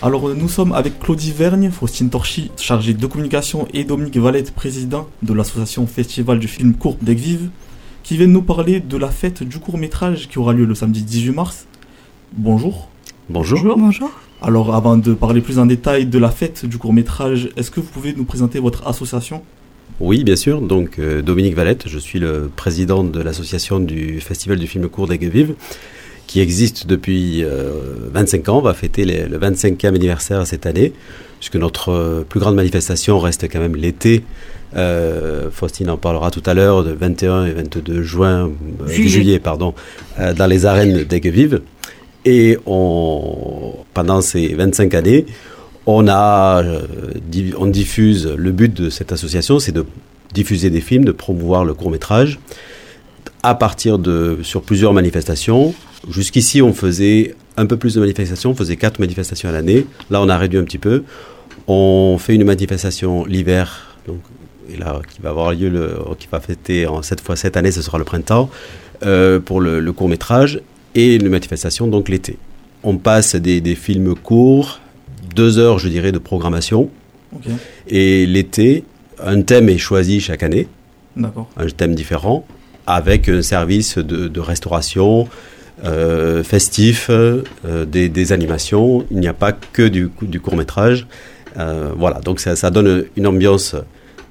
Alors nous sommes avec Claudie Vergne, Faustine Torchy, chargée de communication, et Dominique Valette, président de l'association Festival du film court d'Aigues-Vives, qui viennent nous parler de la fête du court métrage qui aura lieu le samedi 18 mars. Bonjour. Bonjour. Bonjour. Alors avant de parler plus en détail de la fête du court métrage, est-ce que vous pouvez nous présenter votre association? Oui, bien sûr. Donc euh, Dominique Valette, je suis le président de l'association du Festival du film court d'Aigues-Vives qui existe depuis 25 euh, ans. On va fêter le 25e anniversaire cette année, puisque notre euh, plus grande manifestation reste quand même l'été. Euh, Faustine en parlera tout à l'heure, de 21 et 22 juin, juillet, pardon, dans les arènes d'Aigues-Vives. Et on, pendant ces 25 années, on, a, on diffuse, le but de cette association, c'est de diffuser des films, de promouvoir le court métrage à partir de, sur plusieurs manifestations, Jusqu'ici, on faisait un peu plus de manifestations, on faisait quatre manifestations à l'année. Là, on a réduit un petit peu. On fait une manifestation l'hiver, donc et là, qui va avoir lieu, le, qui va fêter en, cette fois cette année, ce sera le printemps, euh, pour le, court métrage, et une manifestation donc l'été. On passe des, films courts, deux heures, je dirais, de programmation. Et l'été, un thème est choisi chaque année. Un thème différent, avec un service de, de restauration, euh, euh, des, animations. Il n'y a pas que du, court métrage. Euh, voilà, donc ça, donne une ambiance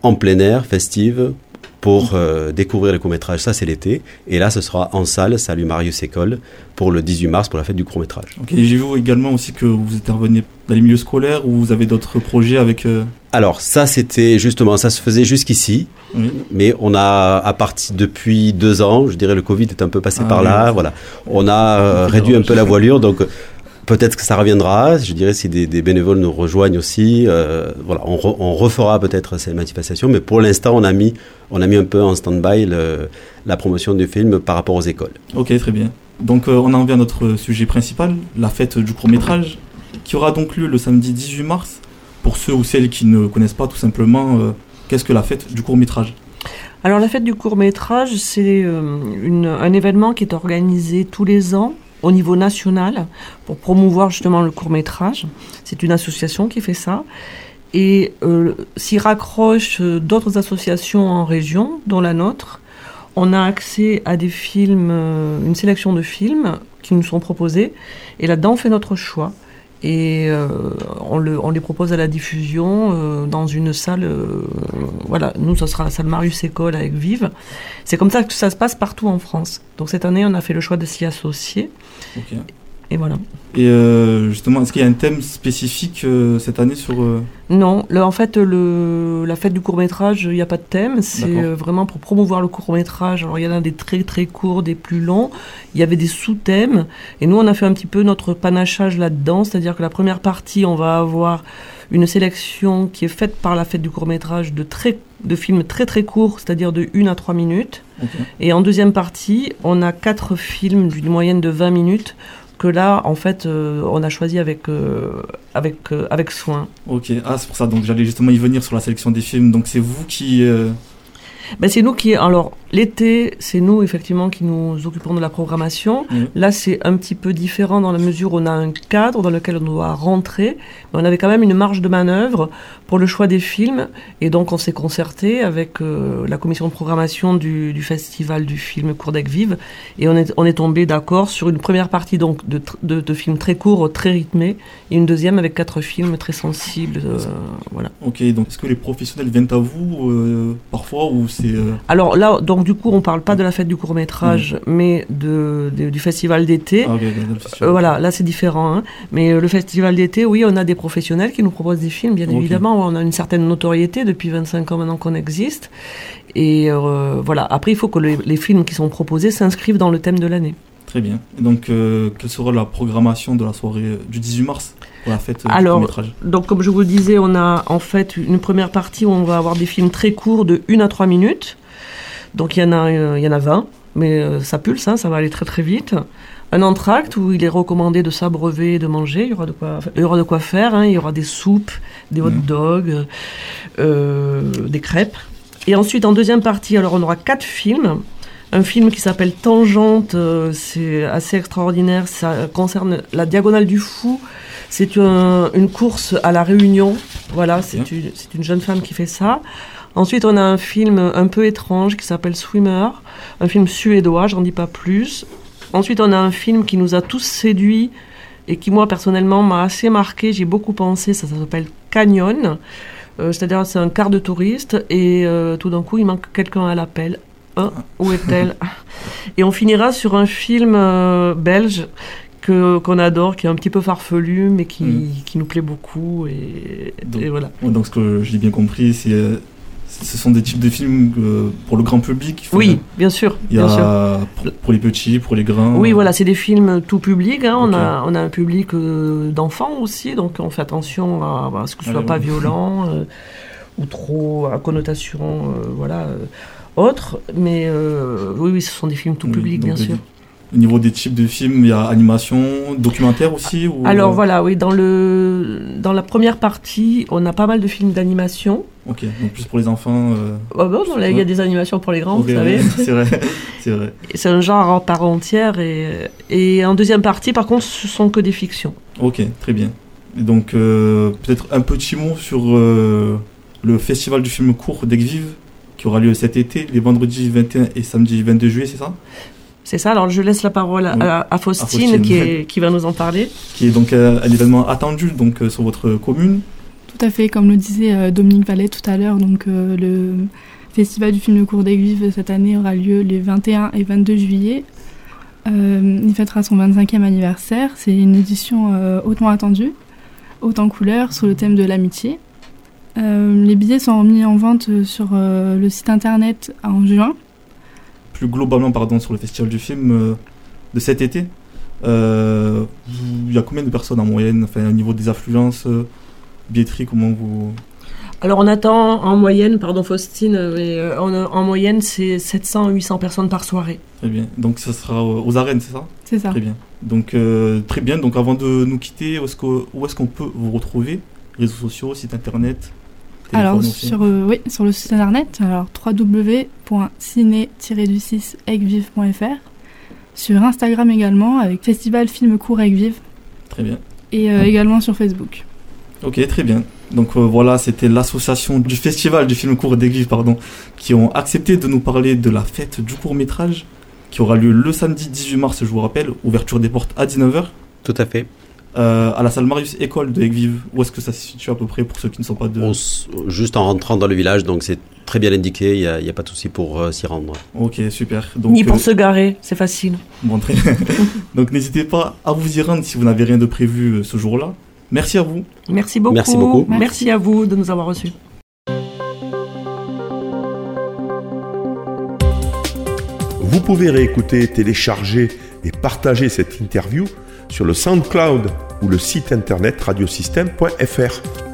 en plein air, festive, pour euh, découvrir le court-métrage. Ça, c'est l'été. Et là, ce sera en salle, salut Marius École, pour le 18 mars, pour la fête du court-métrage. Ok, j'ai vu également aussi que vous intervenez dans les milieux scolaires ou vous avez d'autres projets avec... Euh, Alors, ça, c'était justement, ça se faisait jusqu'ici. Mais on a, à partir depuis deux ans, je dirais le Covid est un peu passé ah par là, voilà. On a euh, réduit un peu la voilure, donc Peut-être que ça reviendra, je dirais, si des, bénévoles nous rejoignent aussi. Euh, voilà, on, refera peut-être ces manifestations, mais pour l'instant, on, a mis, on a mis un peu en stand-by la promotion du film par rapport aux écoles. Ok, très bien. Donc, euh, on en vient à notre sujet principal, la fête du court-métrage, qui aura donc lieu le samedi 18 mars. Pour ceux ou celles qui ne connaissent pas tout simplement, euh, qu'est-ce que la fête du court-métrage? Alors la fête du court métrage, c'est un événement qui est organisé tous les ans au niveau national pour promouvoir justement le court métrage. C'est une association qui fait ça. Et euh, s'y raccrochent euh, d'autres associations en région, dont la nôtre. On a accès à des films, euh, une sélection de films qui nous sont proposés. Et là-dedans, on fait notre choix et euh, on, le, on, les propose à la diffusion euh, dans une salle. Euh, voilà, nous, ce sera la salle Marius École avec Vive. C'est comme ça que ça se passe partout en France. Donc cette année, on a fait le choix de s'y associer. Et voilà. Et euh, justement, est-ce qu'il y a un thème spécifique euh, cette année sur... Euh, non, en fait, le, la fête du court métrage, il n'y a pas de thème. C'est vraiment pour promouvoir le court métrage. Alors, il y en a des très très courts, des plus longs. Il y avait des sous-thèmes. Et nous, on a fait un petit peu notre panachage là-dedans. C'est-à-dire que la première partie, on va avoir une sélection qui est faite par la fête du court métrage de, très, de films très très courts, c'est-à-dire de 1 à 3 minutes. Et en deuxième partie, on a quatre films d'une moyenne de 20 minutes que là, en fait, euh, on a choisi avec, euh, avec, euh, avec soin. Ok, ah, c'est pour ça, donc j'allais justement y venir sur la sélection des films. Donc c'est vous qui, ben, c'est nous qui. Alors, l'été, c'est nous, effectivement, qui nous occupons de la programmation. Mm. Là, c'est un petit peu différent dans la mesure où on a un cadre dans lequel on doit rentrer. Mais on avait quand même une marge de manœuvre pour le choix des films. Et donc, on s'est concerté avec euh, la commission de programmation du, du festival du film Courdec Vive. Et on est, on est tombé d'accord sur une première partie donc, de, de, de, films très courts, très rythmés, et une deuxième avec quatre films très sensibles. Euh, voilà. Ok, donc est-ce que les professionnels viennent à vous euh, parfois ou euh, Alors là, donc du coup, on parle pas de la fête du court métrage, mm. mais de, du festival d'été. Ah, euh, voilà, là c'est différent. Hein. Mais euh, le festival d'été, oui, on a des professionnels qui nous proposent des films, bien évidemment. On a une certaine notoriété depuis 25 ans maintenant qu'on existe. Et voilà, après, il faut que les films qui sont proposés s'inscrivent dans le thème de l'année. Très bien. Et donc, quelle sera la programmation de la soirée du 18 mars pour la fête Alors, donc comme je vous le disais, on a en fait une première partie où on va avoir des films très courts de 1 à 3 minutes. Donc il y en a, il y en a 20, mais euh, ça pulse, hein, ça va aller très très vite. Un entracte où il est recommandé de s'abreuver et de manger, il y aura de quoi, il y aura de quoi faire, hein. il y aura des soupes, des hot mmh. dogs, euh, des crêpes. Et ensuite, en deuxième partie, alors on aura quatre films un film qui s'appelle Tangente, euh, c'est assez extraordinaire, ça concerne la Diagonale du Fou. C'est un- une course à la Réunion, voilà, c'est Ok. une, c'est une jeune femme qui fait ça. Ensuite, on a un film un peu étrange qui s'appelle Swimmer, un film suédois, j'en dis pas plus. Ensuite, on a un film qui nous a tous séduits et qui, moi, personnellement, m'a assez marqué. J'ai beaucoup pensé, ça, ça s'appelle Canyon. Euh, C'est-à-dire, c'est un quart de touriste et euh, tout d'un coup, il manque quelqu'un à l'appel. Hein, où est-elle? Et on finira sur un film euh, belge qu'on adore, qui est un petit peu farfelu, mais qui, Mhm. qui nous plaît beaucoup. Et, Donc, et voilà. Donc, ce que j'ai bien compris, c'est euh, ce sont des types de films euh, pour le grand public. Oui, bien sûr. Il y bien sûr. a pour, pour les petits, pour les grands. Oui, voilà, c'est des films tout public. hein. On, a, on a un public euh, d'enfants aussi, donc on fait attention à, à ce que ce Ah, soit oui. pas violent euh, ou trop à connotation, voilà, autre. Mais oui, oui, ce sont des films tout Oui, public, bien sûr. Au niveau des types de films, il y a animation, documentaire aussi ou... Alors voilà, oui, dans le dans la première partie, on a pas mal de films d'animation. Ok, donc plus pour les enfants. euh, Oh, bon, non, là, il y a des animations pour les grands, vous savez. c'est vrai, c'est vrai. C'est un genre à part entière. Et, et en deuxième partie, par contre, ce sont que des fictions. Ok, très bien. Et donc, euh, peut-être un petit mot sur euh, le festival du film court d'Exvive qui aura lieu cet été, les vendredis 21 et samedi 22 juillet, c'est ça? C'est ça, alors je laisse la parole à, Oui. à- à Faustine, Faustine. Qui, est- qui va nous en parler. Qui est donc euh, un événement attendu donc, euh, sur votre commune. Tout à fait, comme le disait euh, Dominique Vallet tout à l'heure, donc euh, le festival du film de cours d'Aiguive cette année aura lieu les 21 et 22 juillet. Euh, il fêtera son 25e anniversaire. C'est une édition euh, hautement attendue, haute en couleurs, sur le thème de l'amitié. Euh, les billets sont mis en vente sur euh, le site internet en juin. Plus globalement, pardon, sur le festival du film euh, de cet été. Euh, Il y a combien de personnes en moyenne Enfin, au niveau des affluences, euh, billetterie, comment vous. Alors on attend en moyenne, pardon Faustine, mais euh, en, en moyenne c'est 700 800 personnes par soirée. Très bien. Donc, ça sera euh, aux arènes, c'est ça? C'est ça. Très bien. Donc, euh, très bien. Donc, avant de nous quitter, où est-ce que- où est-ce qu'on peut vous retrouver? Réseaux sociaux, site internet? Alors sur, euh, oui, sur le site internet, alors www.ciné-du6egvive.fr. Sur Instagram également avec Festival Film Court Egvive Très bien. et euh, également sur Facebook. Ok, très bien. Donc euh, voilà, c'était l'association du festival du film court d'Aiguille, pardon, qui ont accepté de nous parler de la fête du court métrage, qui aura lieu le samedi 18 mars, je vous rappelle, ouverture des portes à 19h, Tout à fait. Euh, à la salle Marius École de Aiguille. Où est-ce que ça se situe à peu près pour ceux qui ne sont pas de... On s- juste en rentrant dans le village, donc c'est très bien indiqué, il n'y a, il y a pas de souci pour euh, s'y rendre. Ok, super. Donc, Ni pour euh, se garer, c'est facile. bon, très. Donc n'hésitez pas à vous y rendre si vous n'avez rien de prévu euh, ce jour-là. Merci à vous. Merci beaucoup. Merci beaucoup. Merci Merci. à vous de nous avoir reçus. Vous pouvez réécouter, télécharger et partager cette interview sur le SoundCloud ou le site internet radiosystème.fr.